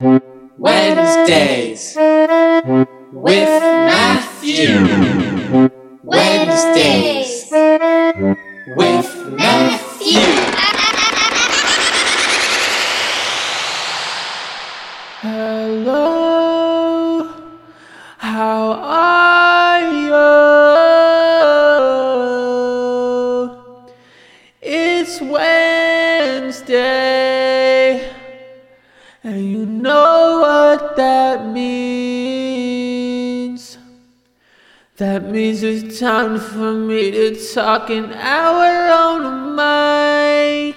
Wednesdays with Matthew. Wednesdays That means it's time for me to talk an hour on a mic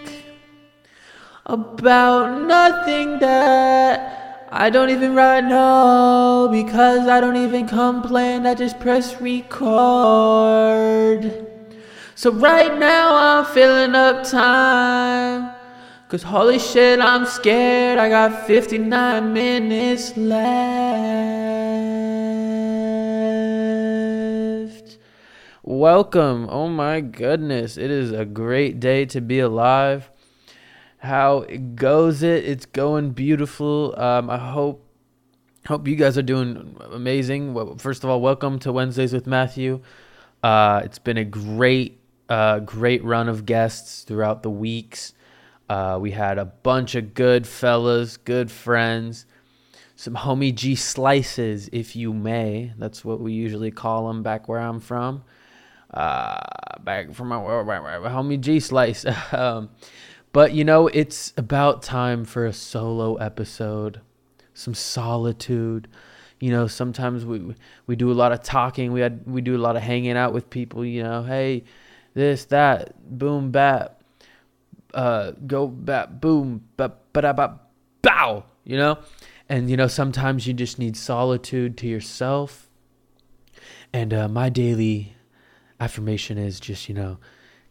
about nothing that I don't even right know because I don't even complain. I just press record. So right now I'm filling up time. Cause holy shit, I'm scared. I got 59 minutes left. Welcome. Oh my goodness. It is a great day to be alive. How it goes it it's going beautiful. Um, i hope hope you guys are doing amazing. Well, first of all welcome to wednesdays with matthew. Uh, it's been a great uh, great run of guests throughout the weeks. Uh, we had a bunch of good fellas good friends some homie g slices if you may. That's what we usually call them back where i'm from uh, back from my homie g slice um, but you know, it's about time for a solo episode, some solitude. You know, sometimes we we do a lot of talking. We had we do a lot of hanging out with people. You know, hey, this that boom bat, uh, go bat boom bap ba ba bow. You know, and you know sometimes you just need solitude to yourself. And uh, my daily affirmation is just you know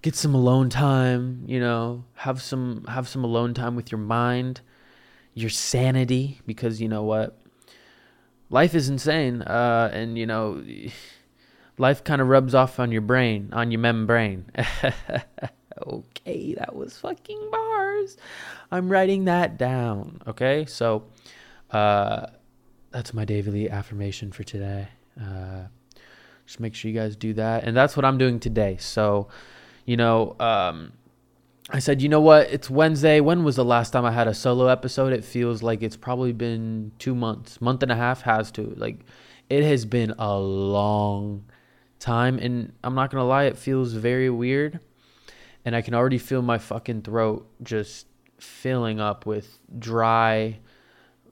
get some alone time, you know, have some have some alone time with your mind, your sanity because you know what? Life is insane uh and you know life kind of rubs off on your brain, on your membrane. okay, that was fucking bars. I'm writing that down, okay? So uh that's my daily affirmation for today. Uh just make sure you guys do that. And that's what I'm doing today. So you know, um, I said, you know what? It's Wednesday. When was the last time I had a solo episode? It feels like it's probably been two months, month and a half has to. Like, it has been a long time. And I'm not going to lie, it feels very weird. And I can already feel my fucking throat just filling up with dry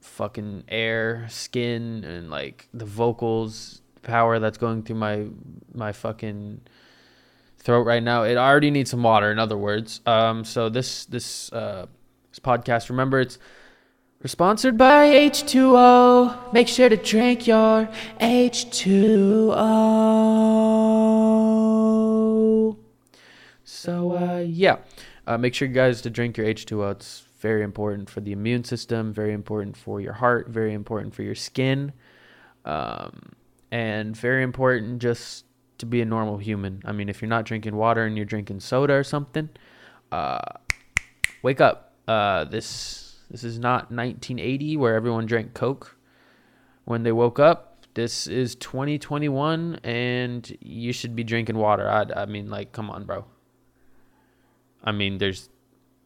fucking air, skin, and like the vocals power that's going through my, my fucking throat right now. It already needs some water. In other words, um, so this this uh, this podcast, remember, it's sponsored by H2O. Make sure to drink your H2O. So uh, yeah, uh, make sure you guys to drink your H2O. It's very important for the immune system, very important for your heart, very important for your skin, um, and very important just to be a normal human. I mean, if you're not drinking water and you're drinking soda or something, uh, wake up. Uh, this this is not 1980 where everyone drank Coke when they woke up. This is 2021 and you should be drinking water. I, I mean, like, come on, bro. I mean, there's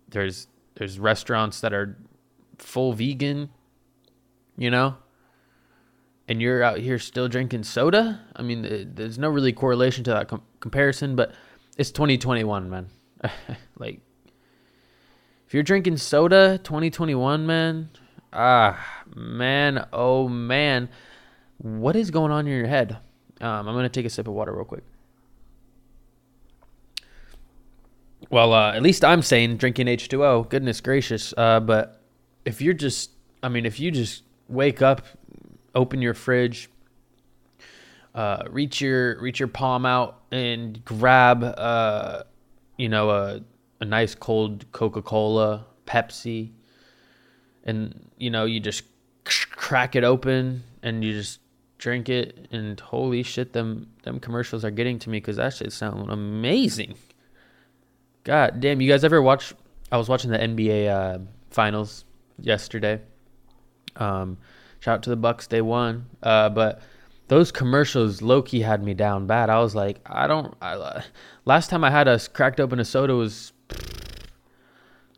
there's there's restaurants that are full vegan, you know and you're out here still drinking soda. I mean, there's no really correlation to that com- comparison, but it's 2021, man. like, if you're drinking soda 2021, man, ah, man, oh man, what is going on in your head? Um, I'm gonna take a sip of water real quick. Well, uh, at least I'm saying drinking H2O. Goodness gracious. Uh, but if you're just, I mean, if you just wake up open your fridge, uh, reach your reach your palm out and grab uh, you know a a nice cold Coca Cola, Pepsi, and you know you just crack it open and you just drink it. And holy shit them them commercials are getting to me because that shit sounds amazing. God damn you guys ever watch i was watching the nba uh, finals yesterday. Um, shout out to the Bucks, they won. Uh, but those commercials Loki had me down bad. I was like, I don't. I, uh, last time I had a cracked open a soda was.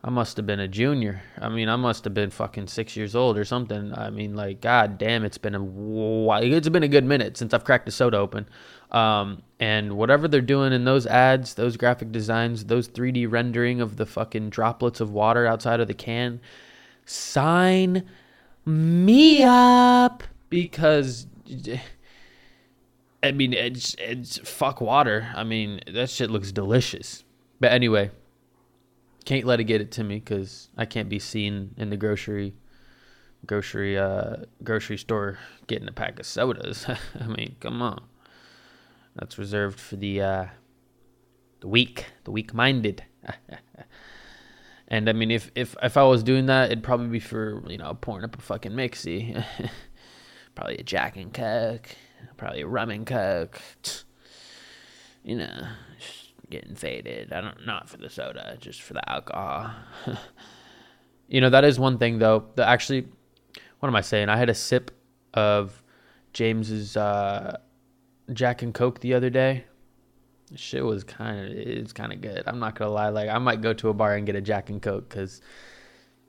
I must have been a junior. I mean, I must have been fucking six years old or something. I mean, like, god damn, it's been a while. It's been a good minute since I've cracked a soda open. Um, and whatever they're doing in those ads, those graphic designs, those 3D rendering of the fucking droplets of water outside of the can, sign me up because I mean it's it's fuck water. I mean that shit looks delicious. But anyway, can't let it get it to me because I can't be seen in the grocery grocery uh grocery store getting a pack of sodas. I mean, come on. That's reserved for the uh the weak, the weak minded. and I mean if, if if I was doing that it'd probably be for, you know, pouring up a fucking mixie. probably a Jack and Coke, probably a rum and Coke. You know, getting faded. I don't not for the soda, just for the alcohol. you know, that is one thing though. The actually what am I saying? I had a sip of James's uh, Jack and Coke the other day. Shit was kind of it's kind of good. I'm not gonna lie. Like I might go to a bar and get a Jack and Coke because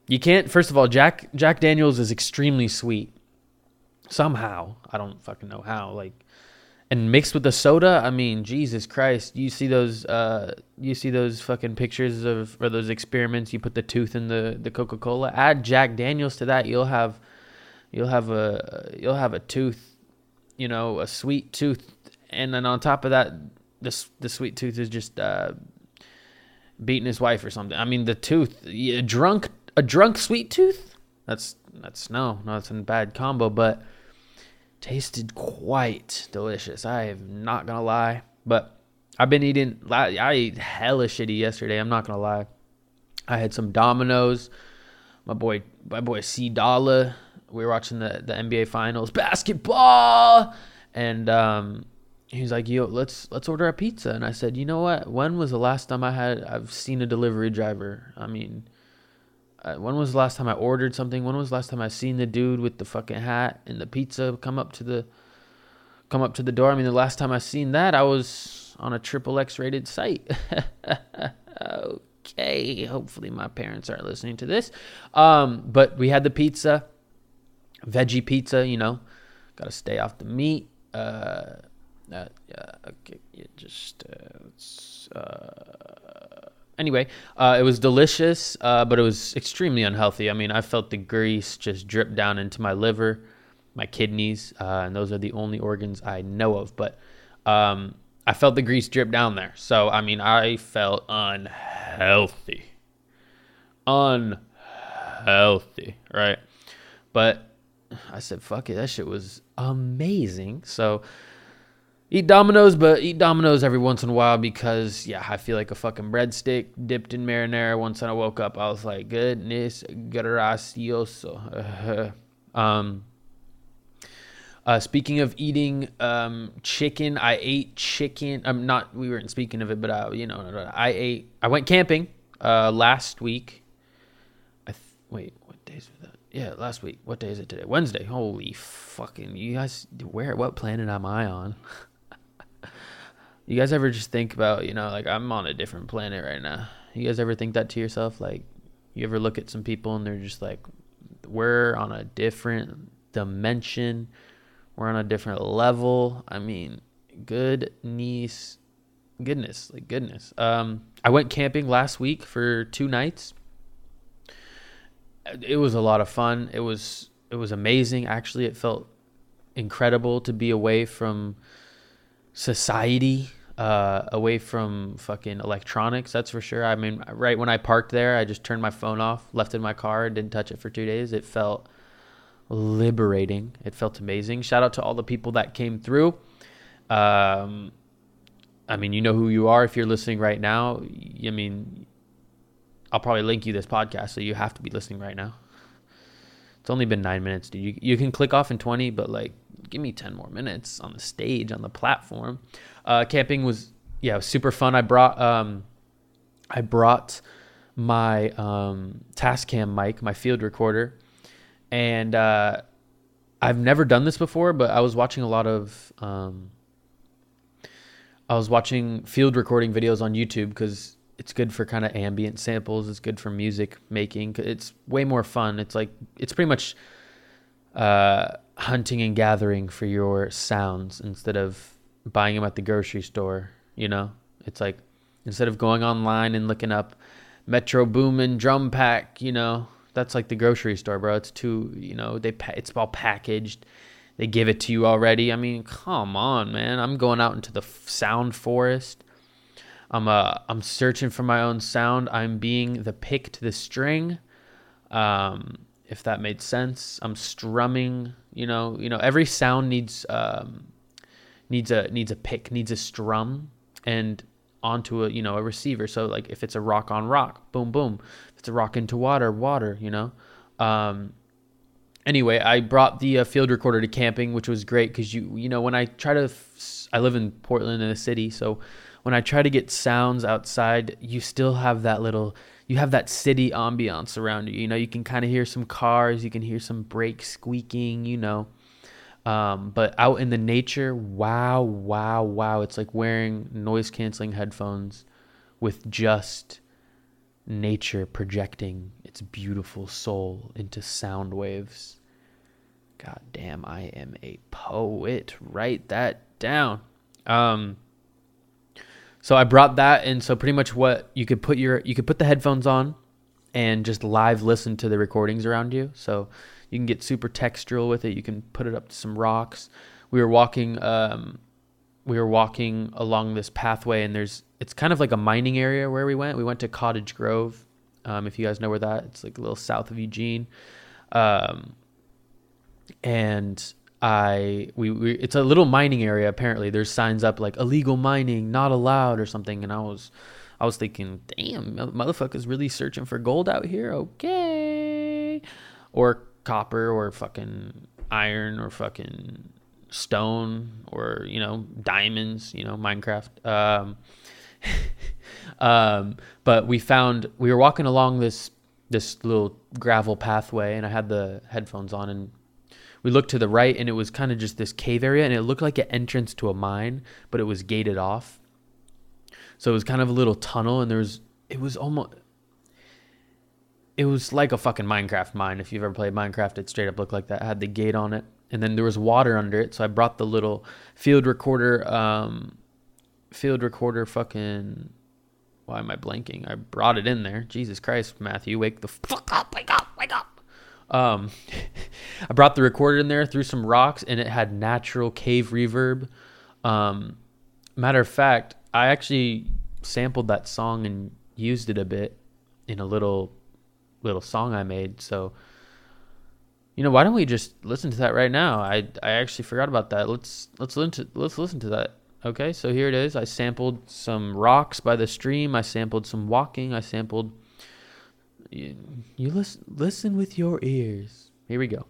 you can't. First of all, Jack Jack Daniels is extremely sweet. Somehow I don't fucking know how. Like and mixed with the soda. I mean, Jesus Christ! You see those? Uh, you see those fucking pictures of or those experiments? You put the tooth in the the Coca Cola. Add Jack Daniels to that, you'll have you'll have a you'll have a tooth, you know, a sweet tooth, and then on top of that, this the sweet tooth is just uh, beating his wife or something. I mean, the tooth, a drunk a drunk sweet tooth. That's that's no, no, that's a bad combo, but tasted quite delicious. I am not gonna lie, but I've been eating. I ate hella shitty yesterday. I'm not gonna lie. I had some Domino's. My boy, my boy C Dollar. We were watching the the NBA Finals basketball, and um, he's like, "Yo, let's let's order a pizza." And I said, "You know what? When was the last time I had I've seen a delivery driver? I mean." uh, when was the last time I ordered something? When was the last time I seen the dude with the fucking hat and the pizza come up to the come up to the door? I mean, the last time I seen that, I was on a triple X rated site. okay, hopefully my parents aren't listening to this. Um, but we had the pizza, veggie pizza. You know, got to stay off the meat. Uh, uh, yeah, okay, yeah, just uh, uh anyway, uh, it was delicious, uh, but it was extremely unhealthy. I mean, I felt the grease just drip down into my liver, my kidneys, uh, and those are the only organs I know of. But um, I felt the grease drip down there. So, I mean, I felt unhealthy. Unhealthy, right? But I said, fuck it. That shit was amazing. So, eat Domino's, but eat Domino's every once in a while because yeah, I feel like a fucking breadstick dipped in marinara. Once when I woke up, I was like, goodness gracioso. um, uh, speaking of eating um, chicken, I ate chicken. I'm not. We weren't speaking of it, but I, you know, I ate. I went camping uh, last week. I th- wait. What days was that? Yeah, last week. What day is it today? Wednesday. Holy fucking! You guys, where? What planet am I on? You guys ever just think about, you know, like I'm on a different planet right now. You guys ever think that to yourself? Like, you ever look at some people and they're just like, we're on a different dimension, we're on a different level. I mean, goodness, goodness, like goodness. Um, I went camping last week for two nights. It was a lot of fun. It was it was amazing. Actually, it felt incredible to be away from society uh, away from fucking electronics. That's for sure. I mean, right when I parked there, I just turned my phone off, left it in my car, didn't touch it for two days. It felt liberating. It felt amazing. Shout out to all the people that came through. Um, I mean, you know who you are if you're listening right now. I mean, I'll probably link you this podcast, so you have to be listening right now. It's only been nine minutes, dude. You, you can click off in 20, but like give me 10 more minutes on the stage, on the platform. Uh, camping was, yeah, was super fun. I brought, um, I brought my um, Tascam mic, my field recorder, and uh, I've never done this before, but I was watching a lot of. Um, I was watching field recording videos on YouTube because it's good for kind of ambient samples. It's good for music making. It's way more fun. It's like it's pretty much uh, hunting and gathering for your sounds instead of buying them at the grocery store. You know, it's like instead of going online and looking up Metro Boomin drum pack. You know, that's like the grocery store, bro. It's too. You know, they it's all packaged. They give it to you already. I mean, come on, man. I'm going out into the sound forest. I'm uh I'm searching for my own sound. I'm being the pick to the string. Um, if that made sense. I'm strumming, you know, you know, every sound needs um needs a needs a pick, needs a strum and onto a, you know, a receiver. So like if it's a rock on rock, boom boom. If it's a rock into water, water, you know. Um anyway, I brought the uh, field recorder to camping, which was great cuz you you know, when I try to f- I live in Portland in a city, so when I try to get sounds outside, you still have that little you have that city ambiance around you. You know, you can kind of hear some cars, you can hear some brakes squeaking, you know. Um, but out in the nature, wow, wow, wow. It's like wearing noise canceling headphones with just nature projecting its beautiful soul into sound waves. God damn, I am a poet. Write that down. Um, so I brought that, and so pretty much what you could put your you could put the headphones on, and just live listen to the recordings around you. So you can get super textural with it. You can put it up to some rocks. We were walking, um, we were walking along this pathway, and there's it's kind of like a mining area where we went. We went to Cottage Grove, um, if you guys know where that. It's like a little south of Eugene, um, and I we, we it's a little mining area apparently. There's signs up like illegal mining, not allowed or something and I was I was thinking, "Damn, motherfuckers really searching for gold out here." Okay. Or copper or fucking iron or fucking stone or, you know, diamonds, you know, Minecraft. Um um but we found we were walking along this this little gravel pathway and I had the headphones on and we looked to the right and it was kind of just this cave area and it looked like an entrance to a mine, but it was gated off. So it was kind of a little tunnel and there was it was almost it was like a fucking Minecraft mine. If you've ever played Minecraft, it straight up looked like that. It had the gate on it. And then there was water under it. So I brought the little field recorder, um, field recorder fucking why am I blanking? I brought it in there. Jesus Christ, Matthew, wake the fuck up, wake up, wake up. Um, I brought the recorder in there, threw some rocks, and it had natural cave reverb. Um, matter of fact, I actually sampled that song and used it a bit in a little little song I made. So, you know, why don't we just listen to that right now? I I actually forgot about that. Let's let's listen to let's listen to that. Okay, so here it is. I sampled some rocks by the stream. I sampled some walking. I sampled you, you listen listen with your ears. Here we go.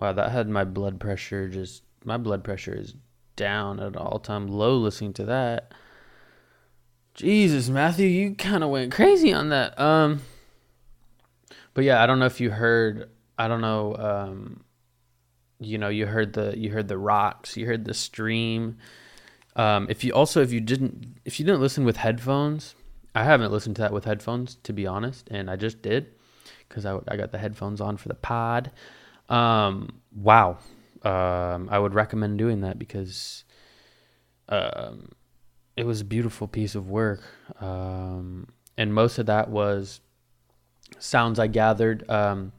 Wow, that had my blood pressure just my blood pressure is down at an all-time low listening to that. Jesus, Matthew, you kind of went crazy on that. Um but yeah, I don't know if you heard I don't know um you know, you heard the you heard the rocks, you heard the stream. Um, if you also if you didn't if you didn't listen with headphones, I haven't listened to that with headphones to be honest, and I just did because I, I got the headphones on for the pod. Um, wow, um, I would recommend doing that because um, it was a beautiful piece of work, um, and most of that was sounds I gathered, um,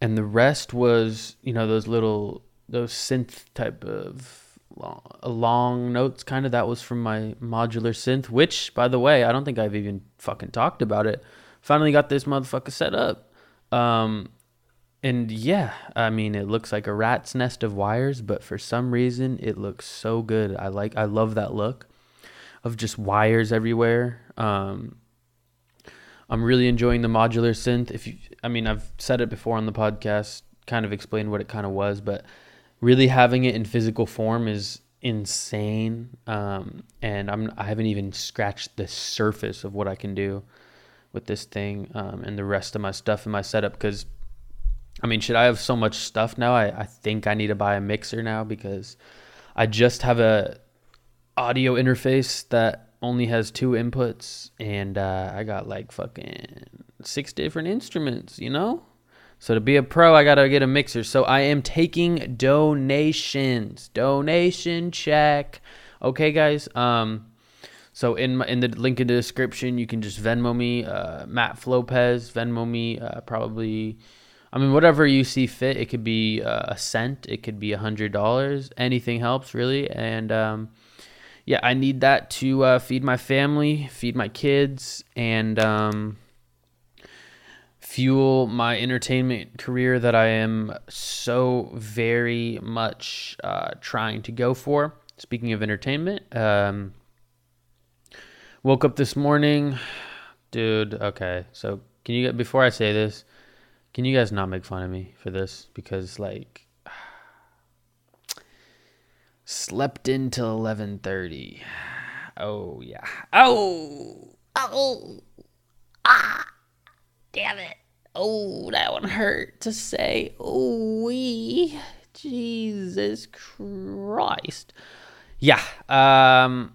and the rest was you know those little those synth type of long, long notes kind of that was from my modular synth which by the way i don't think i've even fucking talked about it. Finally got this motherfucker set up. Um and yeah i mean it looks like a rat's nest of wires but for some reason it looks so good. I like i love that look of just wires everywhere. Um i'm really enjoying the modular synth. If you i mean i've said it before on the podcast kind of explained what it kind of was but really having it in physical form is insane. Um, and I'm I haven't even scratched the surface of what I can do with this thing um, and the rest of my stuff in my setup because I mean, should I have so much stuff now? I, I think I need to buy a mixer now because I just have a audio interface that only has two inputs and uh, I got like fucking six different instruments, you know? So to be a pro, I gotta get a mixer. So I am taking donations. Donation check. Okay, guys. Um, so in my, in the link in the description, you can just Venmo me, uh, Matt Flopez. Venmo me, uh, probably. I mean, whatever you see fit. It could be uh, a cent. It could be a hundred dollars. Anything helps, really. And um, yeah, I need that to uh, feed my family, feed my kids, and um, fuel my entertainment career that I am so very much uh, trying to go for. Speaking of entertainment, um, woke up this morning, dude. Okay, so can you get before I say this, can you guys not make fun of me for this because like slept until eleven thirty. Oh yeah. Oh. Oh. Ah. Damn it. Oh, that one hurt to say. Oh, we. Jesus Christ. Yeah. Um.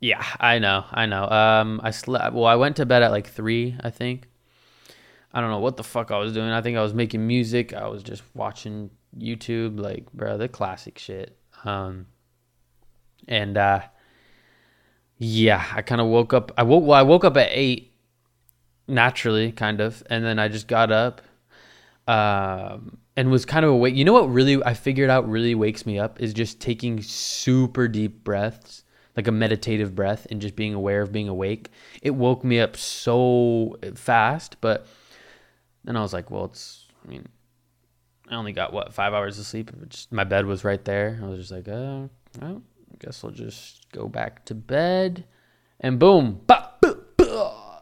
Yeah, I know. I know. Um. I slept. Well, I went to bed at like three. I think. I don't know what the fuck I was doing. I think I was making music. I was just watching YouTube, like, bro, the classic shit. Um. And uh. Yeah, I kind of woke up. I woke. Well, I woke up at eight naturally, kind of. And then I just got up um, and was kind of awake. You know what really I figured out really wakes me up is just taking super deep breaths, like a meditative breath, and just being aware of being awake. It woke me up so fast, but then I was like, well, it's, I mean, I only got what, five hours of sleep. Just, my bed was right there. I was just like, oh, well, I guess I'll just go back to bed. And boom, bah, bah, bah,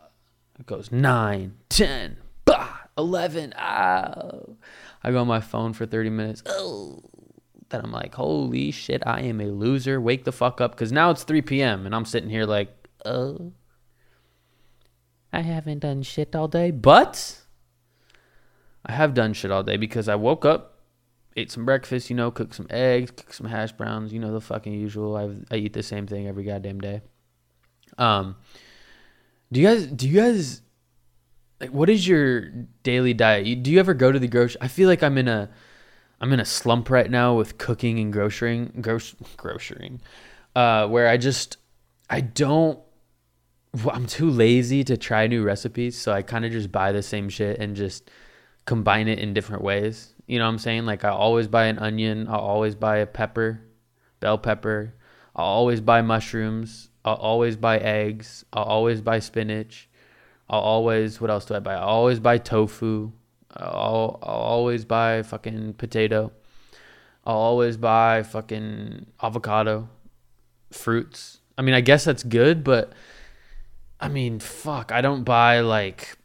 it goes nine, ten, bah, 11. Oh. I go on my phone for 30 minutes. Oh. Then I'm like, holy shit, I am a loser. Wake the fuck up. Because now it's 3 p.m. and I'm sitting here like, oh. I haven't done shit all day. But I have done shit all day because I woke up, ate some breakfast, you know, cooked some eggs, cooked some hash browns, you know, the fucking usual. I, I eat the same thing every goddamn day. Um, do you guys, do you guys, like, what is your daily diet? You, do you ever go to the grocery? I feel like I'm in a, I'm in a slump right now with cooking and grocerying, gross, grocerying, uh, where I just, I don't, I'm too lazy to try new recipes, so I kind of just buy the same shit and just combine it in different ways. You know what I'm saying? Like I always buy an onion, I'll always buy a pepper, bell pepper, I'll always buy mushrooms, I'll always buy eggs, I'll always buy spinach. I'll always what else do I buy? I'll always buy tofu. I'll, I'll always buy fucking potato. I'll always buy fucking avocado, fruits. I mean, I guess that's good, but I mean, fuck, I don't buy like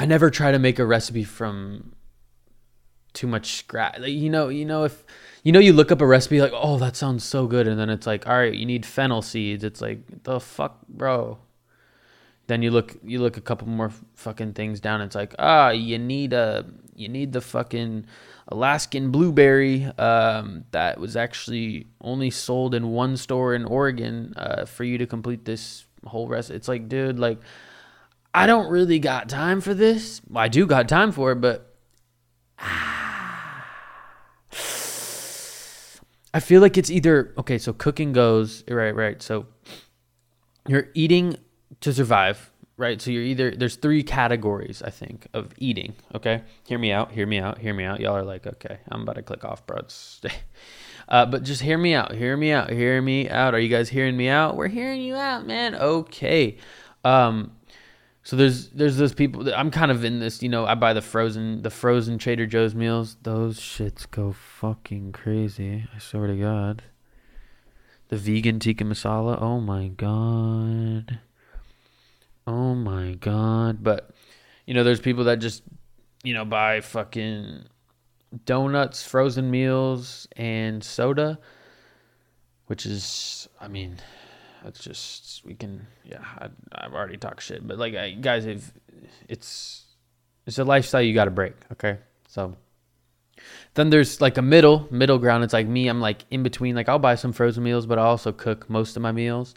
I never try to make a recipe from too much scratch. Like, you know, you know if you know you look up a recipe like, "Oh, that sounds so good." And then it's like, "All right, you need fennel seeds." It's like, "The fuck, bro?" Then you look you look a couple more fucking things down. It's like, "Ah, you need a you need the fucking Alaskan blueberry um, that was actually only sold in one store in Oregon uh, for you to complete this whole rest. It's like, dude, like I don't really got time for this. Well, I do got time for it, but ah, I feel like it's either okay. So cooking goes right, right. So you're eating to survive, right? So you're either there's three categories I think of eating. Okay, hear me out, hear me out, hear me out. Y'all are like, okay, I'm about to click off, bro. Uh, but just hear me out, hear me out, hear me out. Are you guys hearing me out? We're hearing you out, man. Okay. Um, so there's there's those people. That, I'm kind of in this. You know, I buy the frozen the frozen Trader Joe's meals. Those shits go fucking crazy. I swear to God. The vegan tikka masala. Oh my god. Oh my god. But you know, there's people that just you know buy fucking donuts, frozen meals, and soda, which is, I mean, it's just we can, yeah. I, I've already talked shit, but like, I, guys, if it's it's a lifestyle you got to break, okay? So then there's like a middle middle ground. It's like me. I'm like in between. Like I'll buy some frozen meals, but I also cook most of my meals.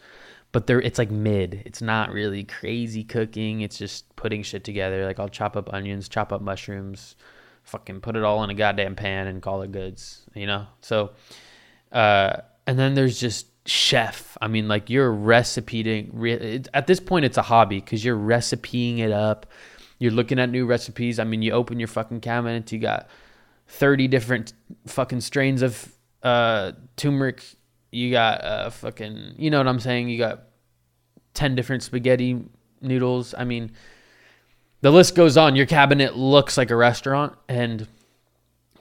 But there, it's like mid. It's not really crazy cooking. It's just putting shit together. Like I'll chop up onions, chop up mushrooms, fucking put it all in a goddamn pan and call it goods, you know? So, uh, and then there's just chef. I mean, like you're recipeing. At this point, it's a hobby because you're recipeing it up. You're looking at new recipes. I mean, you open your fucking cabinet, you got 30 different fucking strains of uh, turmeric. You got uh, fucking, you know what I'm saying? You got 10 different spaghetti noodles. I mean, the list goes on. Your cabinet looks like a restaurant, and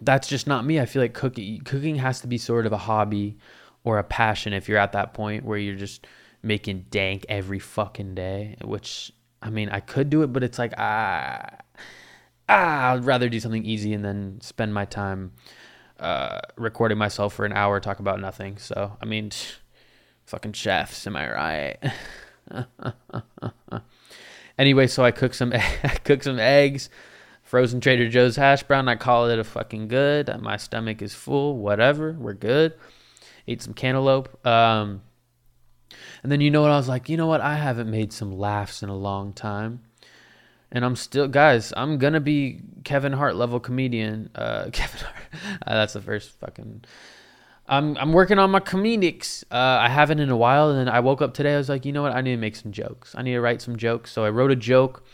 that's just not me. I feel like cooking cooking has to be sort of a hobby or a passion if you're at that point where you're just making dank every fucking day. Which I mean, I could do it, but it's like ah, ah I'd rather do something easy and then spend my time uh, recording myself for an hour talk about nothing. So I mean, fucking chefs, am I right? Anyway, so I cook some I cook some eggs, frozen Trader Joe's hash brown. I call it a fucking good. My stomach is full. Whatever, we're good. Ate some cantaloupe. Um, and then you know what I was like, you know what? I haven't made some laughs in a long time. And I'm still, guys. I'm gonna be Kevin Hart level comedian. Uh, Kevin Hart. Uh, that's the first fucking I'm I'm working on my comedics. Uh, I haven't in a while, and then I woke up today. I was like, you know what? I need to make some jokes. I need to write some jokes. So I wrote a joke.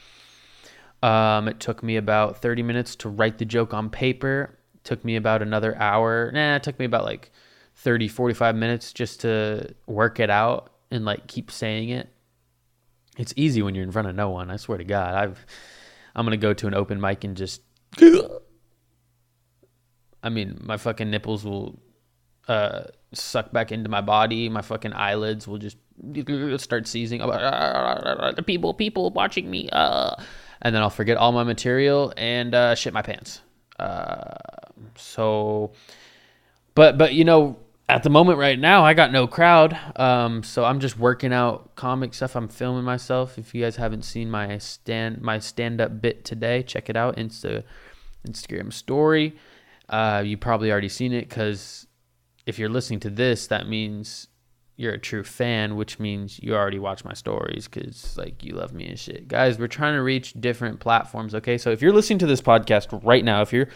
Um, it took me about 30 minutes to write the joke on paper. It took me about another hour. Nah, it took me about like 30, 45 minutes just to work it out and like keep saying it. It's easy when you're in front of no one. I swear to God, I've I'm gonna go to an open mic and just. I mean, my fucking nipples will uh, suck back into my body. My fucking eyelids will just start seizing. The people, people watching me. Uh, and then I'll forget all my material and uh, shit my pants. Uh, so, but but you know, at the moment right now, I got no crowd. Um, so I'm just working out comic stuff. I'm filming myself. If you guys haven't seen my stand my stand up bit today, check it out. Insta Instagram story. Uh, you probably already seen it because if you're listening to this, that means you're a true fan, which means you already watch my stories because like you love me and shit. Guys, we're trying to reach different platforms. Okay, so if you're listening to this podcast right now, if you're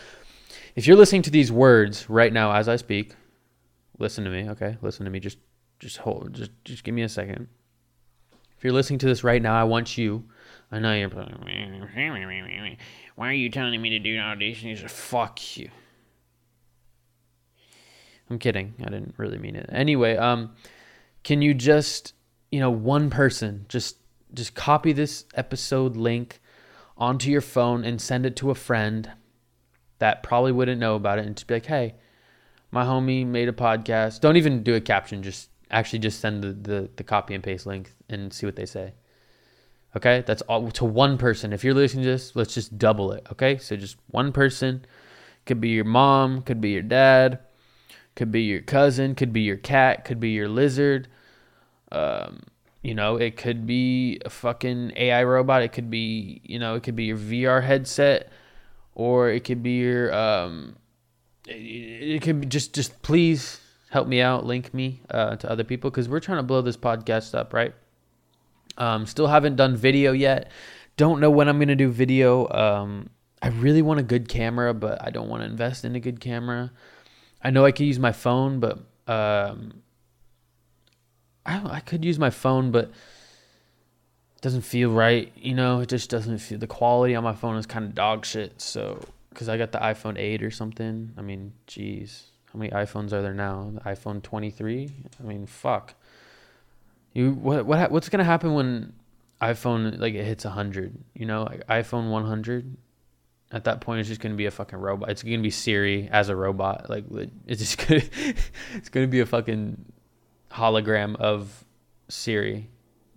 if you're listening to these words right now as I speak, listen to me. Okay, listen to me. Just just hold. Just just give me a second. If you're listening to this right now, I want you. I know you're. Why are you telling me to do an auditions? Fuck you. I'm kidding. I didn't really mean it. Anyway, um, can you just, you know, one person just just copy this episode link onto your phone and send it to a friend that probably wouldn't know about it and just be like, hey, my homie made a podcast. Don't even do a caption. Just actually just send the, the, the copy and paste link and see what they say. Okay, that's all to one person. If you're listening to this, let's just double it. Okay, so just one person could be your mom, could be your dad, could be your cousin, could be your cat, could be your lizard. Um, you know, it could be a fucking AI robot. It could be, you know, it could be your VR headset, or it could be your. Um, it, be just, just please help me out, link me uh, to other people because we're trying to blow this podcast up, right? Um, still haven't done video yet. Don't know when I'm gonna do video. Um, I really want a good camera, but I don't want to invest in a good camera. I know I could use my phone, but um, I I could use my phone, but it doesn't feel right. You know, it just doesn't feel. The quality on my phone is kind of dog shit. So, because I got the iPhone 8 or something. I mean, jeez, how many iPhones are there now? The iPhone 23. I mean, fuck. You what what what's gonna happen when iPhone like it hits hundred? You know, like iPhone 100. At that point, it's just gonna be a fucking robot. It's gonna be Siri as a robot. Like it's just gonna it's gonna be a fucking hologram of Siri.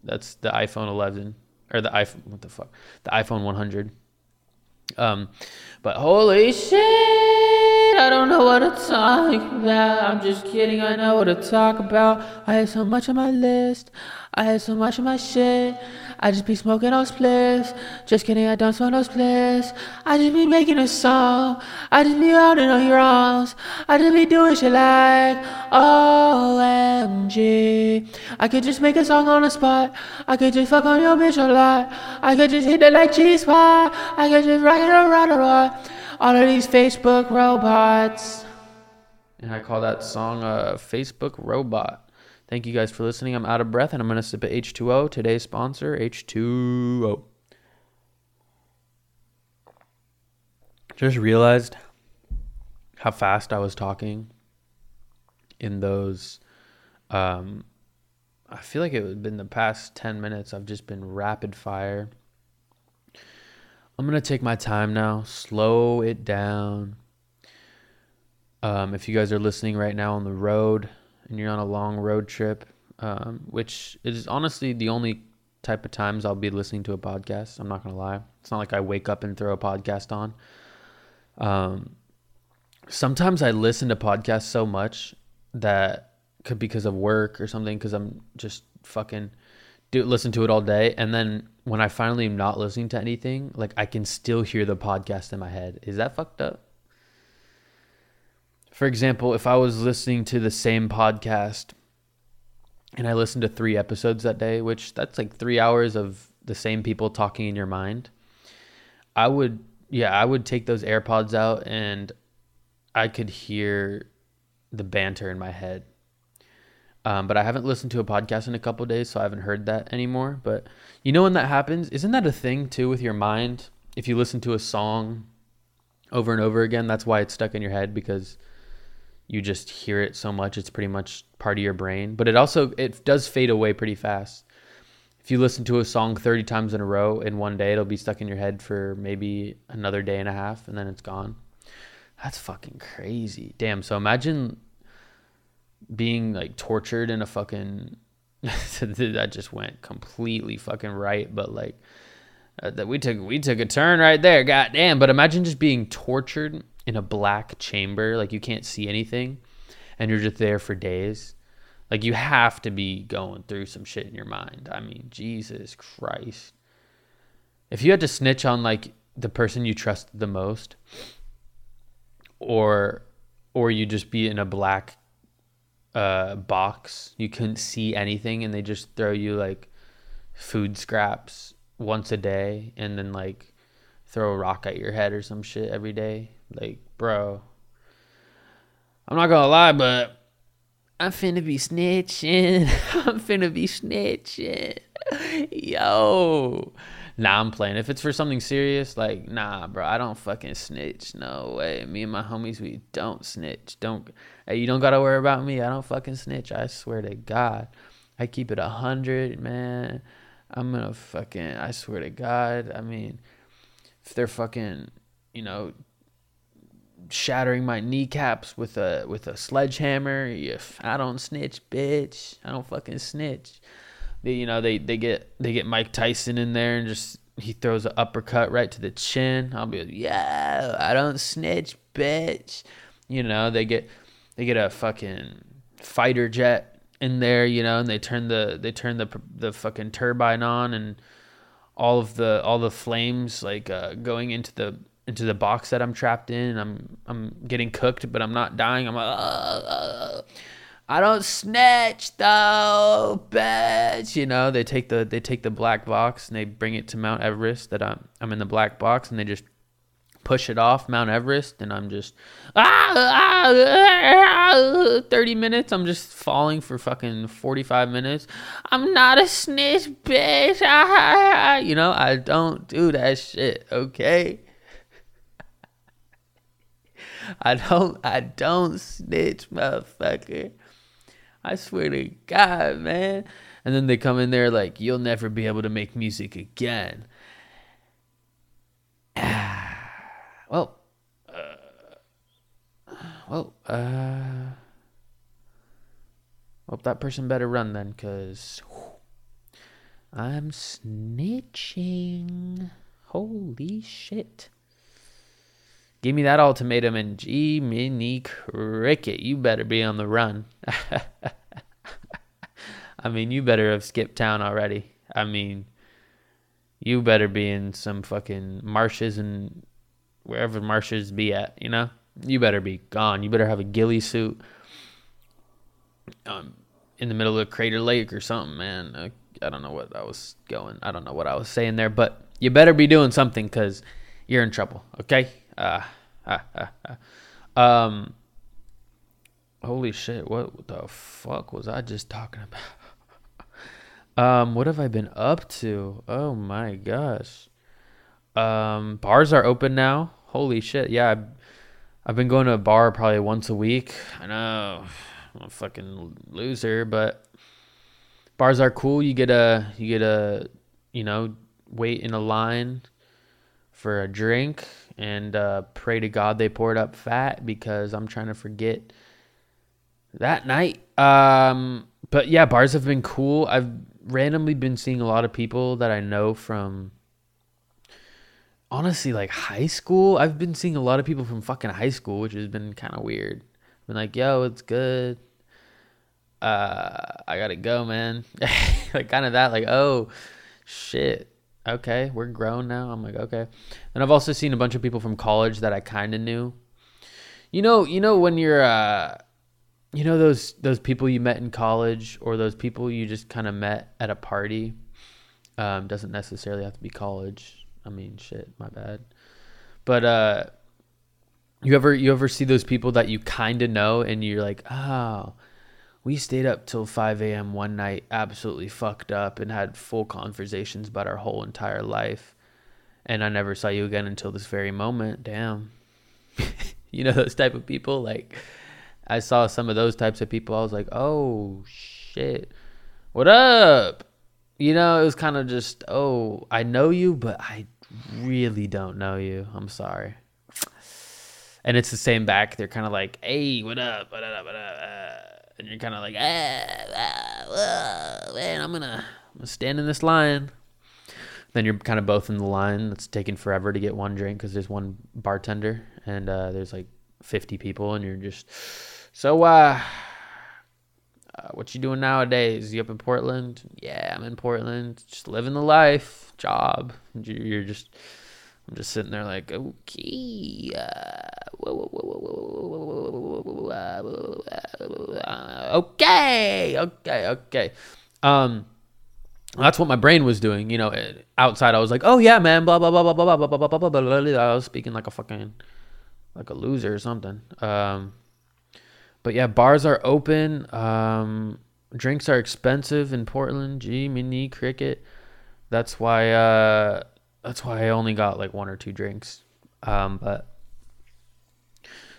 That's the iPhone 11 or the iPhone. What the fuck? The iPhone 100. Um, but holy shit, I don't know what to talk about. I'm just kidding, I know what to talk about. I had so much on my list, I had so much on my shit. I just be smoking those spliffs. Just kidding, I don't smoke those spliffs. I just be making a song. I just be out on your arms. I just be doing shit like OMG. I could just make a song on the spot. I could just fuck on your bitch a lot. I could just hit it like cheese pie. I could just rock it around a lot. All of these Facebook robots. And I call that song a Facebook robot. Thank you guys for listening. I'm out of breath and I'm going to sip H two O. Today's sponsor, H2O. Just realized how fast I was talking in those. Um, I feel like it has been the past 10 minutes. I've just been rapid fire. I'm going to take my time now, slow it down. Um, if you guys are listening right now on the road, and you're on a long road trip, um, which is honestly the only type of times I'll be listening to a podcast. I'm not gonna lie. It's not like I wake up and throw a podcast on. Um, sometimes I listen to podcasts so much that could because of work or something because I'm just fucking do listen to it all day and then when I finally am not listening to anything, like I can still hear the podcast in my head. Is that fucked up? For example, if I was listening to the same podcast and I listened to three episodes that day, which that's like three hours of the same people talking in your mind, I would, yeah, I would take those AirPods out and I could hear the banter in my head. Um, but I haven't listened to a podcast in a couple days, so I haven't heard that anymore. But you know when that happens, isn't that a thing too with your mind? If you listen to a song over and over again, that's why it's stuck in your head because you just hear it so much it's pretty much part of your brain but it also it does fade away pretty fast if you listen to a song 30 times in a row in one day it'll be stuck in your head for maybe another day and a half and then it's gone that's fucking crazy damn so imagine being like tortured in a fucking that just went completely fucking right but like Uh, that we took we took a turn right there. God damn! But imagine just being tortured in a black chamber, like you can't see anything, and you're just there for days. Like you have to be going through some shit in your mind. I mean, Jesus Christ. If you had to snitch on like the person you trust the most, or or you just be in a black uh, box, you couldn't see anything, and they just throw you like food scraps once a day, and then like throw a rock at your head or some shit every day. Like, bro, I'm not gonna lie, but I'm finna be snitching. I'm finna be snitching. Yo. Nah, I'm playing. If it's for something serious, like, nah, bro, I don't fucking snitch. No way. Me and my homies, we don't snitch. Don't, hey, you don't gotta worry about me. I don't fucking snitch. I swear to God. I keep it a hundred, man. I'm gonna fucking, I swear to God. I mean, if they're fucking, you know, shattering my kneecaps with a with a sledgehammer. If I don't snitch, bitch, I don't fucking snitch. They, you know, they they get they get Mike Tyson in there and just he throws an uppercut right to the chin. I'll be like, yeah, I don't snitch, bitch. You know, they get they get a fucking fighter jet in there, you know, and they turn the they turn the the fucking turbine on and all of the all the flames like uh, going into the into the box that I'm trapped in. I'm I'm getting cooked, but I'm not dying. I'm like, uh, I don't snitch though, bitch. You know, they take the they take the black box and they bring it to Mount Everest. That I'm I'm in the black box, and they just push it off Mount Everest, and I'm just ah, ah, ah, 30 minutes. I'm just falling for fucking 45 minutes. I'm not a snitch, bitch. Ah, you know, I don't do that shit. Okay. I don't I don't snitch, motherfucker. I swear to God, man. And then they come in there like, you'll never be able to make music again. well, uh, well, uh, well, that person better run then, cause I'm snitching. Holy shit. Give me that ultimatum and mini cricket. You better be on the run. I mean, you better have skipped town already. I mean, you better be in some fucking marshes and wherever marshes be at, you know? You better be gone. You better have a ghillie suit um, in the middle of Crater Lake or something, man. I, I don't know what I was going. I don't know what I was saying there, but you better be doing something because you're in trouble, okay? Uh, um, holy shit! What the fuck was I just talking about? um, what have I been up to? Oh my gosh. Um, bars are open now. Holy shit! Yeah, I've, I've been going to a bar probably once a week. I know, I'm a fucking loser, but bars are cool. You get a you get a you know wait in a line for a drink and uh, pray to God they pour it up fat because I'm trying to forget that night. Um, but yeah, bars have been cool. I've randomly been seeing a lot of people that I know from honestly like high school. I've been seeing a lot of people from fucking high school, which has been kind of weird. Been like, yo, it's good. Uh, I gotta go, man. like kind of that, like, oh, shit okay, we're grown now. I'm like, okay. And I've also seen a bunch of people from college that I kind of knew. You know, you know when you're, uh, you know those those people you met in college, or those people you just kind of met at a party. Um, doesn't necessarily have to be college. I mean, shit, my bad. But uh, you ever you ever see those people that you kind of know, and you're like, oh we stayed up till 5 a.m. one night, absolutely fucked up, and had full conversations about our whole entire life. And I never saw you again until this very moment. Damn. you know, those type of people? Like, I saw some of those types of people. I was like, oh, shit. What up? You know, it was kind of just, oh, I know you, but I really don't know you. I'm sorry. And it's the same back. They're kind of like, hey, what up? What up? What up? Uh, and you're kind of like, ah, ah, ah, man, I'm gonna, I'm gonna stand in this line. then you're kind of both in the line. It's taking forever to get one drink because there's one bartender and uh, there's like 50 people, and you're just so. Uh, uh, what you doing nowadays? You up in Portland? Yeah, I'm in Portland. Just living the life, job. You're just, I'm just sitting there like, okay, okay, okay, okay. Um, that's what my brain was doing. You know, outside I was like, oh yeah, man, blah blah blah blah blah blah blah blah blah blah. I was speaking like a fucking, like a loser or something. Um but yeah, bars are open. Um, drinks are expensive in Portland. Jiminy Cricket. That's why. Uh, that's why I only got like one or two drinks. Um, but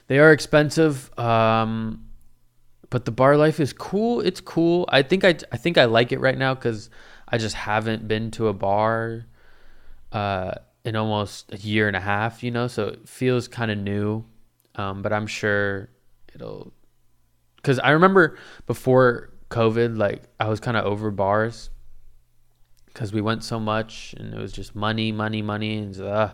they are expensive. Um, but the bar life is cool. It's cool. I think I I think I like it right now because I just haven't been to a bar uh, in almost a year and a half. You know, so it feels kind of new. Um, but I'm sure it'll because I remember before COVID, like I was kind of over bars because we went so much and it was just money, money, money, and uh,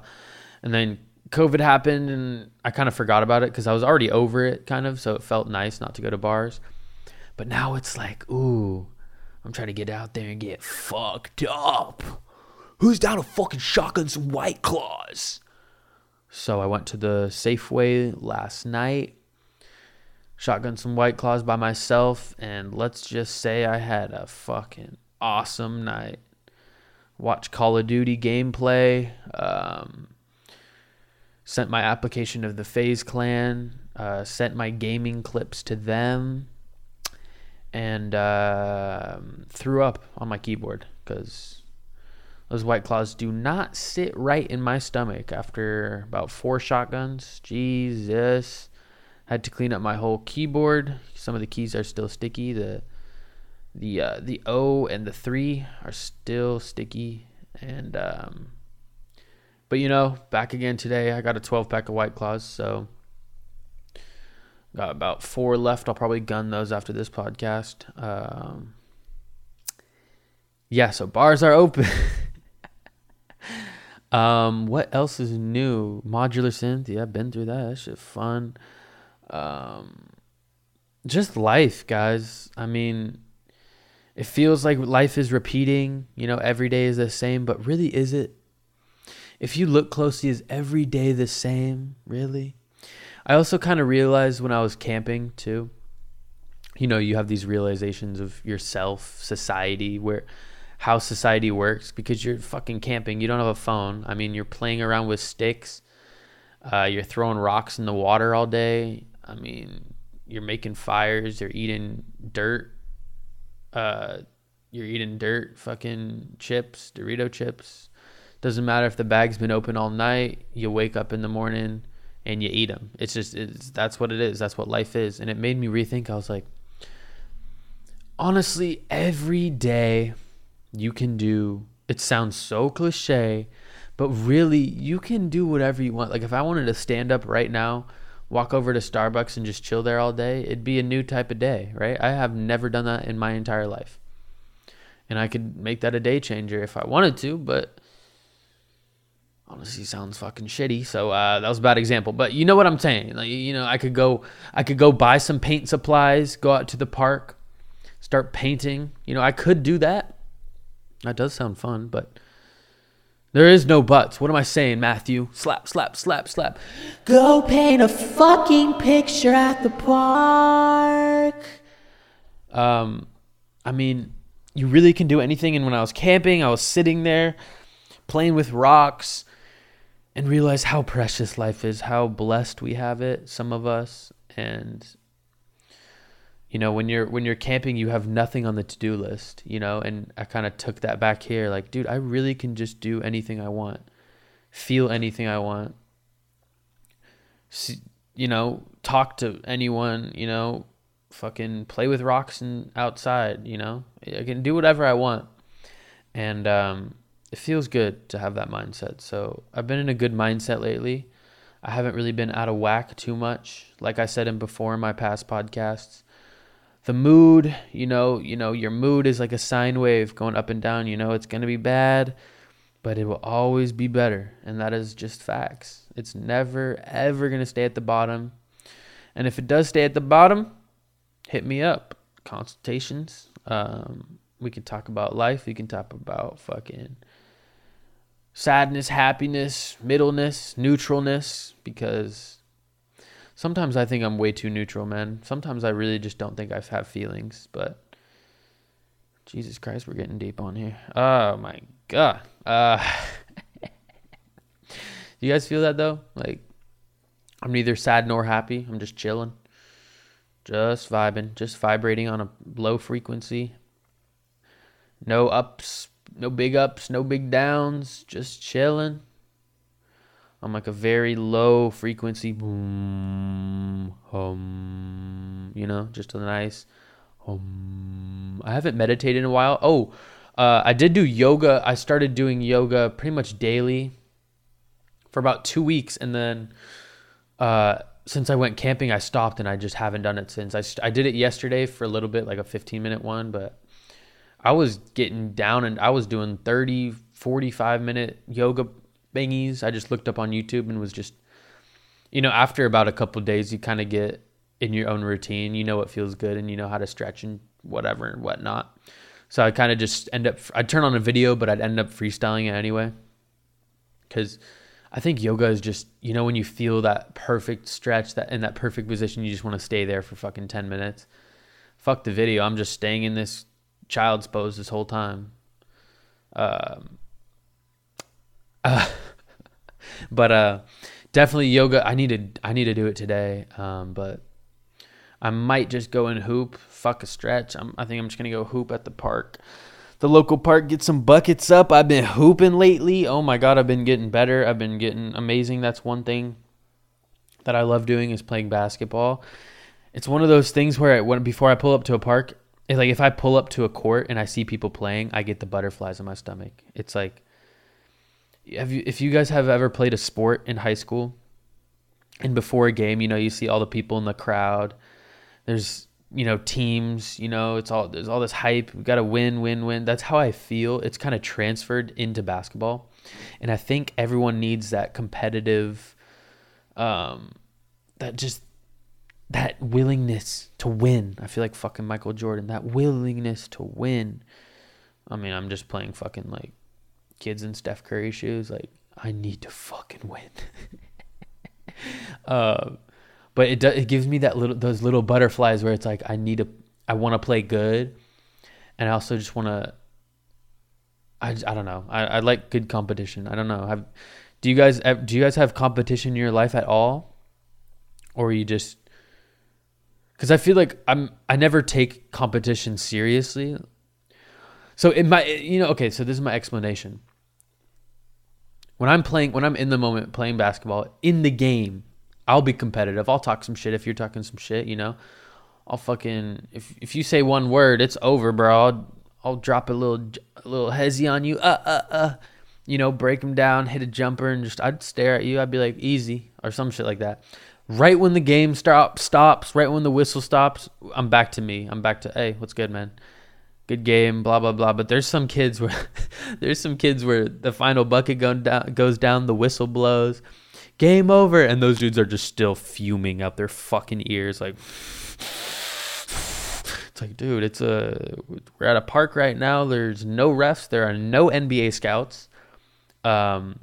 and then COVID happened and I kind of forgot about it because I was already over it, kind of. So it felt nice not to go to bars, but now it's like, ooh, I'm trying to get out there and get fucked up. Who's down to fucking shotgun some white claws? So I went to the Safeway last night shotgun some white claws by myself and let's just say I had a fucking awesome night. Watch Call of Duty gameplay. Um, sent my application of the FaZe Clan. Uh, sent my gaming clips to them. And uh, threw up on my keyboard because those white claws do not sit right in my stomach after about four shotguns. Jesus had to clean up my whole keyboard. Some of the keys are still sticky. The the uh, the O and the three are still sticky. And um, but you know, back again today. I got a 12 pack of White Claws, so got about four left. I'll probably gun those after this podcast. Um, yeah, so bars are open. um, what else is new? Modular synth. Yeah, I've been through that. That shit fun um, just life, guys. I mean, it feels like life is repeating. You know, every day is the same, but really, is it? If you look closely, is every day the same? Really? I also kind of realized when I was camping too. You know, you have these realizations of yourself, society, where how society works because you're fucking camping. You don't have a phone. I mean, you're playing around with sticks. Uh, you're throwing rocks in the water all day. I mean, you're making fires, you're eating dirt. Uh, you're eating dirt, fucking chips, Dorito chips. Doesn't matter if the bag's been open all night. You wake up in the morning and you eat them. It's just it's that's what it is. That's what life is. And it made me rethink. I was like, honestly, every day you can do. It sounds so cliche, but really, you can do whatever you want. Like if I wanted to stand up right now walk over to Starbucks and just chill there all day, it'd be a new type of day, right? I have never done that in my entire life. And I could make that a day changer if I wanted to, but honestly sounds fucking shitty. So uh, that was a bad example, but you know what I'm saying. Like you know, I could go, I could go buy some paint supplies, go out to the park, start painting. You know, I could do that. That does sound fun, but there is no buts. What am I saying, Matthew? Slap, slap, slap, slap. Go paint a fucking picture at the park. Um, I mean, you really can do anything. And when I was camping, I was sitting there playing with rocks and realized how precious life is, how blessed we have it, some of us. And you know when you're when you're camping you have nothing on the to-do list you know and i kind of took that back here like dude i really can just do anything i want feel anything i want See, you know talk to anyone you know fucking play with rocks and outside you know i can do whatever i want. And um, it feels good to have that mindset. So i've been in a good mindset lately. I haven't really been out of whack too much. Like i said in before in my past podcasts the mood, you know, you know, your mood is like a sine wave going up and down, you know, it's going to be bad, but it will always be better. And that is just facts. It's never, ever going to stay at the bottom. And if it does stay at the bottom, hit me up. Consultations. Um, we can talk about life. We can talk about fucking sadness, happiness, middleness, neutralness, because sometimes I think I'm way too neutral, man. Sometimes I really just don't think I have feelings, but Jesus Christ, we're getting deep on here. Oh my god. Uh you guys feel that though? Like I'm neither sad nor happy. I'm just chilling. Just vibing, just vibrating on a low frequency. No ups, no big ups, no big downs, just chilling. I'm like a very low frequency boom hum, you know, just a nice hum. I haven't meditated in a while. Oh, uh, I did do yoga. I started doing yoga pretty much daily for about two weeks, and then uh, since I went camping, I stopped, and I just haven't done it since. I I did it yesterday for a little bit, like a 15 minute one, but I was getting down and I was doing 30, 45 minute yoga thingies. I just looked up on YouTube and was just, you know, after about a couple days, you kind of get in your own routine. You know what feels good and you know how to stretch and whatever and whatnot. So I kind of just end up, I'd turn on a video, but I'd end up freestyling it anyway. Because I think yoga is just, you know, when you feel that perfect stretch, that in that perfect position, you just want to stay there for fucking 10 minutes. Fuck the video. I'm just staying in this child's pose this whole time. Um, uh, but uh, definitely yoga. I need to I need to do it today. Um, but I might just go and hoop. Fuck a stretch. I'm, I think I'm just gonna go hoop at the park, the local park. Get some buckets up. I've been hooping lately. Oh my god, I've been getting better. I've been getting amazing. That's one thing that I love doing is playing basketball. It's one of those things where I, when before I pull up to a park, it's like if I pull up to a court and I see people playing, I get the butterflies in my stomach. It's like have you if you guys have ever played a sport in high school and before a game, you know, you see all the people in the crowd. There's you know teams you know it's all there's all this hype we got to win win win that's how i feel it's kind of transferred into basketball and i think everyone needs that competitive um that just that willingness to win. I feel like fucking Michael Jordan. That willingness to win. I mean, I'm just playing fucking like kids in Steph Curry shoes. Like, I need to fucking win. uh, but it it gives me that little those little butterflies where it's like I need to I want to play good, and I also just want to. I, I don't know. I, I like good competition. I don't know. Have do you guys do you guys have competition in your life at all, or you just because I feel like I'm I never take competition seriously. So in my you know okay, so this is my explanation. When I'm playing, when I'm in the moment playing basketball in the game, I'll be competitive. I'll talk some shit if you're talking some shit. You know, I'll fucking if if you say one word, it's over, bro. I'll, I'll drop a little a little hezzy on you. Uh uh uh. You know, break them down, hit a jumper, and just I'd stare at you. I'd be like easy or some shit like that right when the game stop stops, right when the whistle stops, I'm back to me. I'm back to hey, what's good, man? Good game, blah blah blah. But there's some kids where there's some kids where the final bucket go down, goes down, the whistle blows, game over, and those dudes are just still fuming out their fucking ears, like. It's like, dude, it's a we're at a park right now. There's no refs. There are no NBA scouts. Um,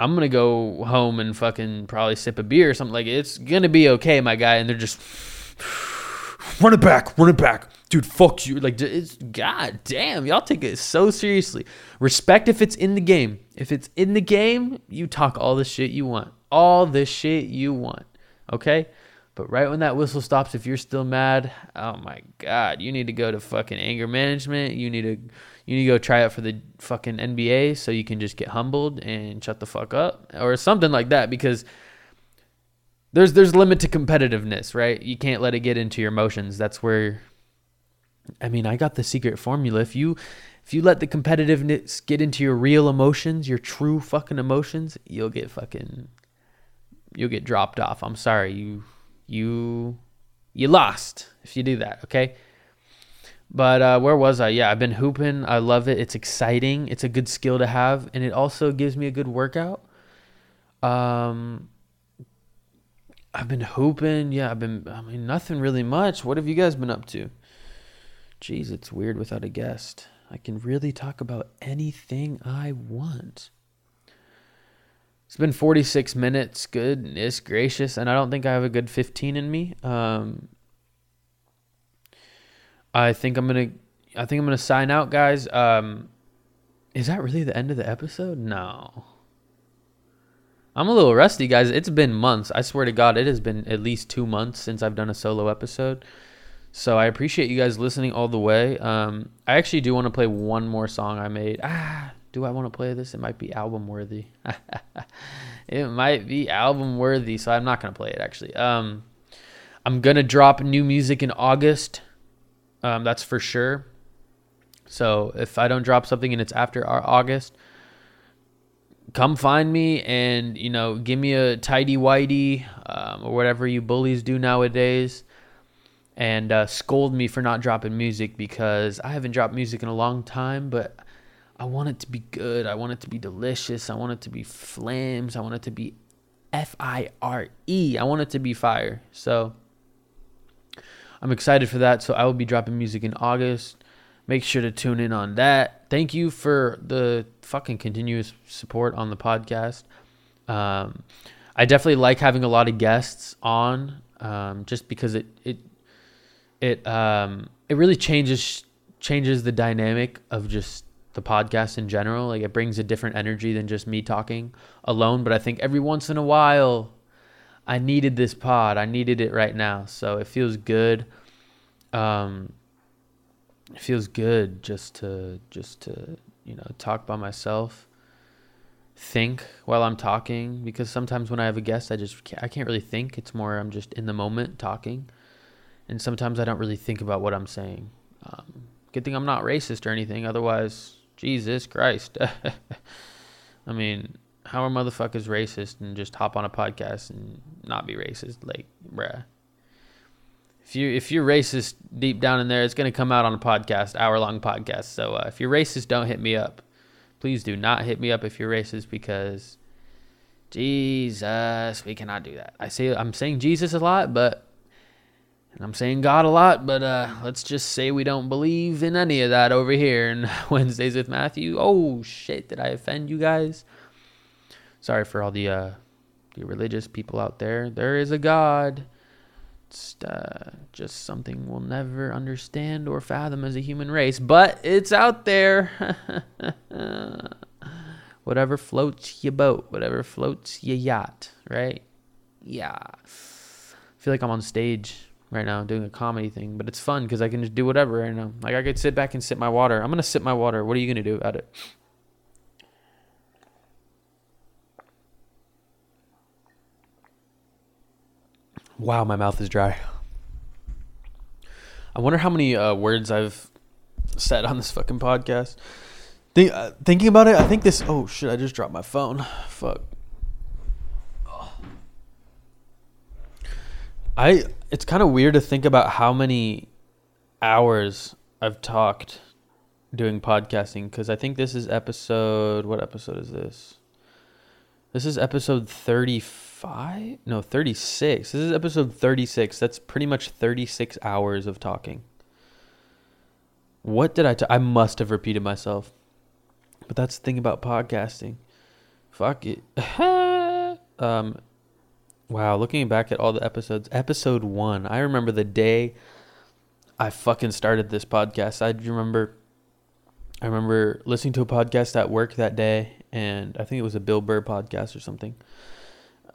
I'm gonna go home and fucking probably sip a beer or something like it. it's gonna be okay, my guy. And they're just run it back, run it back, dude. Fuck you. Like it's god damn, y'all take it so seriously. Respect if it's in the game. If it's in the game, you talk all the shit you want, all the shit you want. Okay. But right when that whistle stops, if you're still mad, oh my god, you need to go to fucking anger management. You need to you need to go try out for the fucking NBA so you can just get humbled and shut the fuck up or something like that because there's there's limit to competitiveness, right? You can't let it get into your emotions. That's where I mean, I got the secret formula. If you if you let the competitiveness get into your real emotions, your true fucking emotions, you'll get fucking you'll get dropped off. I'm sorry. You you you lost if you do that, okay? But uh, where was I? Yeah, I've been hooping. I love it. It's exciting. It's a good skill to have, and it also gives me a good workout. Um, I've been hooping. Yeah, I've been. I mean, nothing really much. What have you guys been up to? Jeez, it's weird without a guest. I can really talk about anything I want. It's been 46 minutes. Goodness gracious. And I don't think I have a good 15 in me. Um, I think I'm going to I think I'm going to sign out, guys. Um, is that really the end of the episode? No. I'm a little rusty, guys. It's been months. I swear to God, it has been at least two months since I've done a solo episode. So I appreciate you guys listening all the way. Um, I actually do want to play one more song I made. Ah, do I want to play this? It might be album worthy. it might be album worthy, so I'm not gonna play it actually. Um, I'm gonna drop new music in August. Um, that's for sure. So if I don't drop something and it's after our August, come find me and you know give me a tidy whitey um, or whatever you bullies do nowadays and uh, scold me for not dropping music because I haven't dropped music in a long time, but I want it to be good. I want it to be delicious. I want it to be flames. I want it to be F I R E. I want it to be fire. So I'm excited for that. So I will be dropping music in August. Make sure to tune in on that. Thank you for the fucking continuous support on the podcast. Um, I definitely like having a lot of guests on, um, just because it it it um, it really changes changes the dynamic of just the podcast in general. Like it brings a different energy than just me talking alone. But I think every once in a while, I needed this pod. I needed it right now. So it feels good. Um, it feels good just to just to you know talk by myself think while i'm talking because sometimes when i have a guest i just can't, i can't really think it's more i'm just in the moment talking and sometimes i don't really think about what i'm saying um, good thing i'm not racist or anything otherwise Jesus Christ. I mean, how are motherfuckers racist and just hop on a podcast and not be racist? Like, bruh. If you if you're racist deep down in there, it's gonna come out on a podcast, hour long podcast. So uh, if you're racist, don't hit me up. Please do not hit me up if you're racist because Jesus, we cannot do that. I say I'm saying Jesus a lot, but and I'm saying God a lot, but uh, let's just say we don't believe in any of that over here in Wednesdays with Matthew. Oh shit, did I offend you guys? Sorry for all the uh, the religious people out there. There is a God. It's uh, just something we'll never understand or fathom as a human race, but it's out there. whatever floats your boat, whatever floats your yacht, right? Yeah. I feel like I'm on stage right now doing a comedy thing, but it's fun because I can just do whatever right now. Like I could sit back and sip my water. I'm gonna sip my water. What are you gonna do about it? Wow, my mouth is dry. I wonder how many uh, words I've said on this fucking podcast. Think, uh, thinking about it, I think this. Oh shit! I just dropped my phone. Fuck. I it's kind of weird to think about how many hours I've talked doing podcasting because I think this is episode what episode is this? This is episode 35? No, 36. This is episode 36. That's pretty much 36 hours of talking. What did I t- I must have repeated myself. But that's the thing about podcasting. Fuck it. um Wow, looking back at all the episodes, episode one, I remember the day I fucking started this podcast. I remember, I remember listening to a podcast at work that day, and I think it was a Bill Burr podcast or something,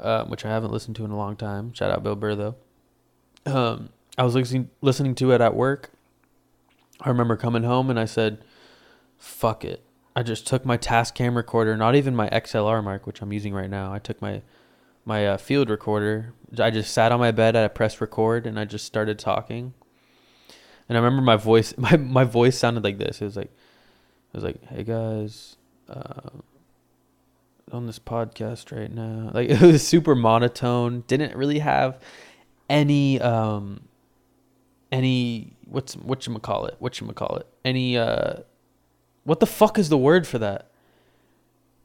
uh, which I haven't listened to in a long time. Shout out Bill Burr though. Um, I was listening listening to it at work. I remember coming home and I said, "Fuck it." I just took my Tascam recorder, not even my XLR mic, which I'm using right now. I took my my uh, field recorder. I just sat on my bed, I pressed record, and I just started talking. And I remember my voice, my my voice sounded like this. It was like, it was like, "Hey guys, uh, on this podcast right now." Like it was super monotone. Didn't really have any um any what's what you call it? What you call it? Any uh, what the fuck is the word for that?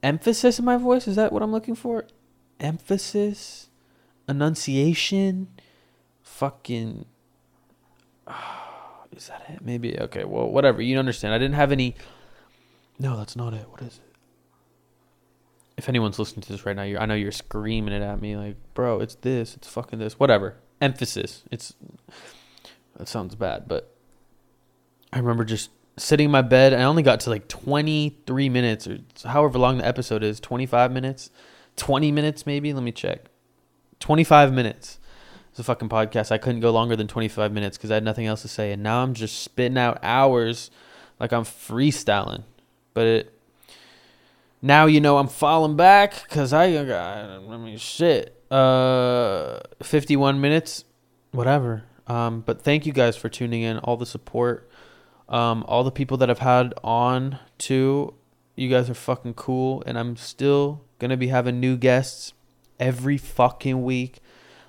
Emphasis in my voice? Is that what I'm looking for? Emphasis, enunciation, fucking. is that it? Maybe okay. Well, whatever. You understand. I didn't have any. No, that's not it. What is it? If anyone's listening to this right now, you I know you're screaming it at me like, bro, it's this, it's fucking this, whatever. Emphasis. It's that sounds bad, but I remember just sitting in my bed. I only got to like 23 minutes or however long the episode is 25 minutes, 20 minutes maybe. Let me check. 25 minutes. It's a fucking podcast. I couldn't go longer than 25 minutes because I had nothing else to say. And now I'm just spitting out hours like I'm freestyling. But it. Now you know I'm falling back because I, got, I mean, shit. Uh, 51 minutes, whatever. Um, but thank you guys for tuning in, all the support, um, all the people that I've had on too. You guys are fucking cool, and I'm still gonna be having new guests every fucking week.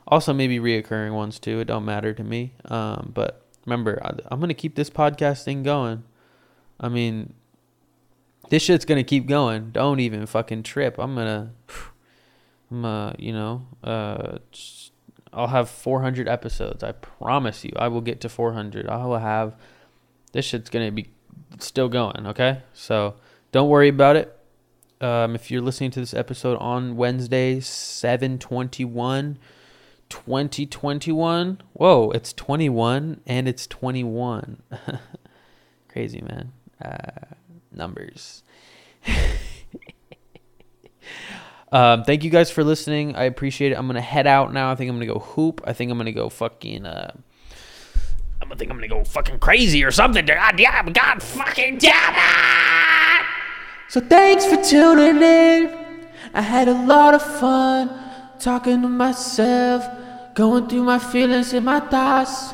Also, maybe reoccurring ones too. It don't matter to me. Um, but remember, I, I'm gonna keep this podcast thing going. I mean, this shit's gonna keep going. Don't even fucking trip. I'm gonna, I'm uh, you know, uh. I'll have 400 episodes. I promise you. I will get to 400. I will have this shit's to be still going, okay? So, don't worry about it. Um, if you're listening to this episode on Wednesday, 721 2021. Whoa, it's 21 and it's 21. Crazy, man. Uh, numbers. Um, thank you guys for listening. I appreciate it. I'm gonna head out now. I think I'm gonna go hoop. I think I'm gonna go fucking. Uh, I'm gonna think I'm gonna go fucking crazy or something. God God fucking damn it! So thanks for tuning in. I had a lot of fun talking to myself, going through my feelings and my thoughts,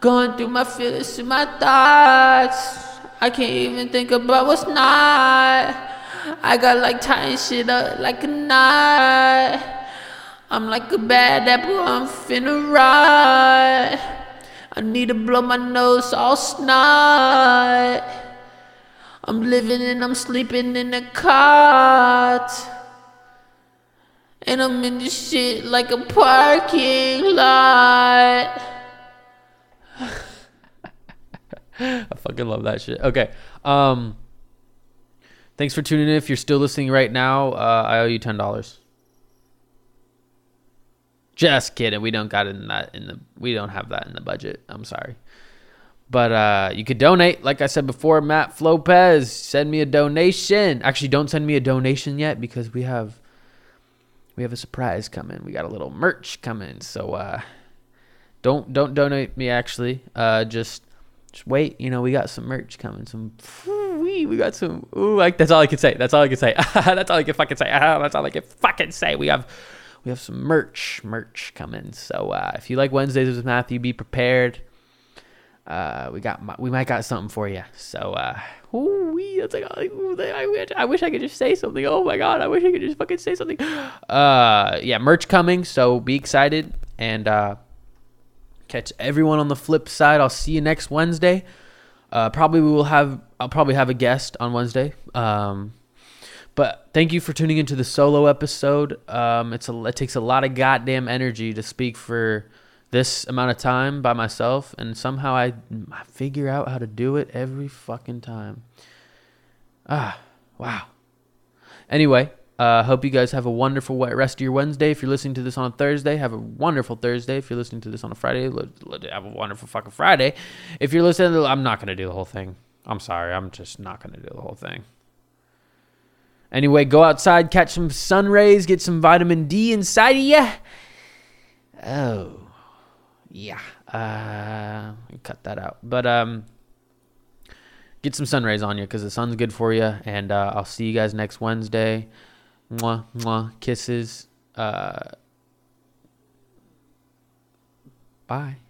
going through my feelings and my thoughts. I can't even think about what's not. I got like tying shit up like a knot. I'm like a bad apple, I'm finna ride. I need to blow my nose all snot. I'm living and I'm sleeping in a cot. And I'm in this shit like a parking lot. I fucking love that shit. Okay. Um Thanks for tuning in. If you're still listening right now, uh, I owe you ten dollars. Just kidding. We don't got in that in the we don't have that in the budget. I'm sorry. But uh, you could donate. Like I said before, Matt Flopez, send me a donation. Actually, don't send me a donation yet because we have we have a surprise coming. We got a little merch coming. So uh, don't don't donate me actually. Uh, just just wait. You know, we got some merch coming. Some we we got some. Ooh, like that's all I can say. That's all I can say. that's all I can fucking say. that's all I can fucking say. We have we have some merch merch coming. So uh, if you like Wednesdays with Matthew, be prepared. Uh, we got we might got something for you. So uh, ooh, we that's like ooh, I wish I wish I could just say something. Oh my god, I wish I could just fucking say something. Uh, yeah, merch coming. So be excited and uh, catch everyone on the flip side. I'll see you next Wednesday. Uh, probably we will have. I'll probably have a guest on Wednesday. Um, but thank you for tuning into the solo episode. Um, it's a, it takes a lot of goddamn energy to speak for this amount of time by myself, and somehow I, I figure out how to do it every fucking time. Ah, wow. Anyway, uh, hope you guys have a wonderful rest of your Wednesday. If you're listening to this on a Thursday, have a wonderful Thursday. If you're listening to this on a Friday, have a wonderful fucking Friday. If you're listening, to, I'm not gonna do the whole thing. I'm sorry, I'm just not gonna do the whole thing. Anyway, go outside, catch some sun rays, get some vitamin D inside of you. Oh, yeah. Uh, cut that out. But um, get some sun rays on you because the sun's good for you. And uh, I'll see you guys next Wednesday. Mwah, mwah, kisses. Uh, bye.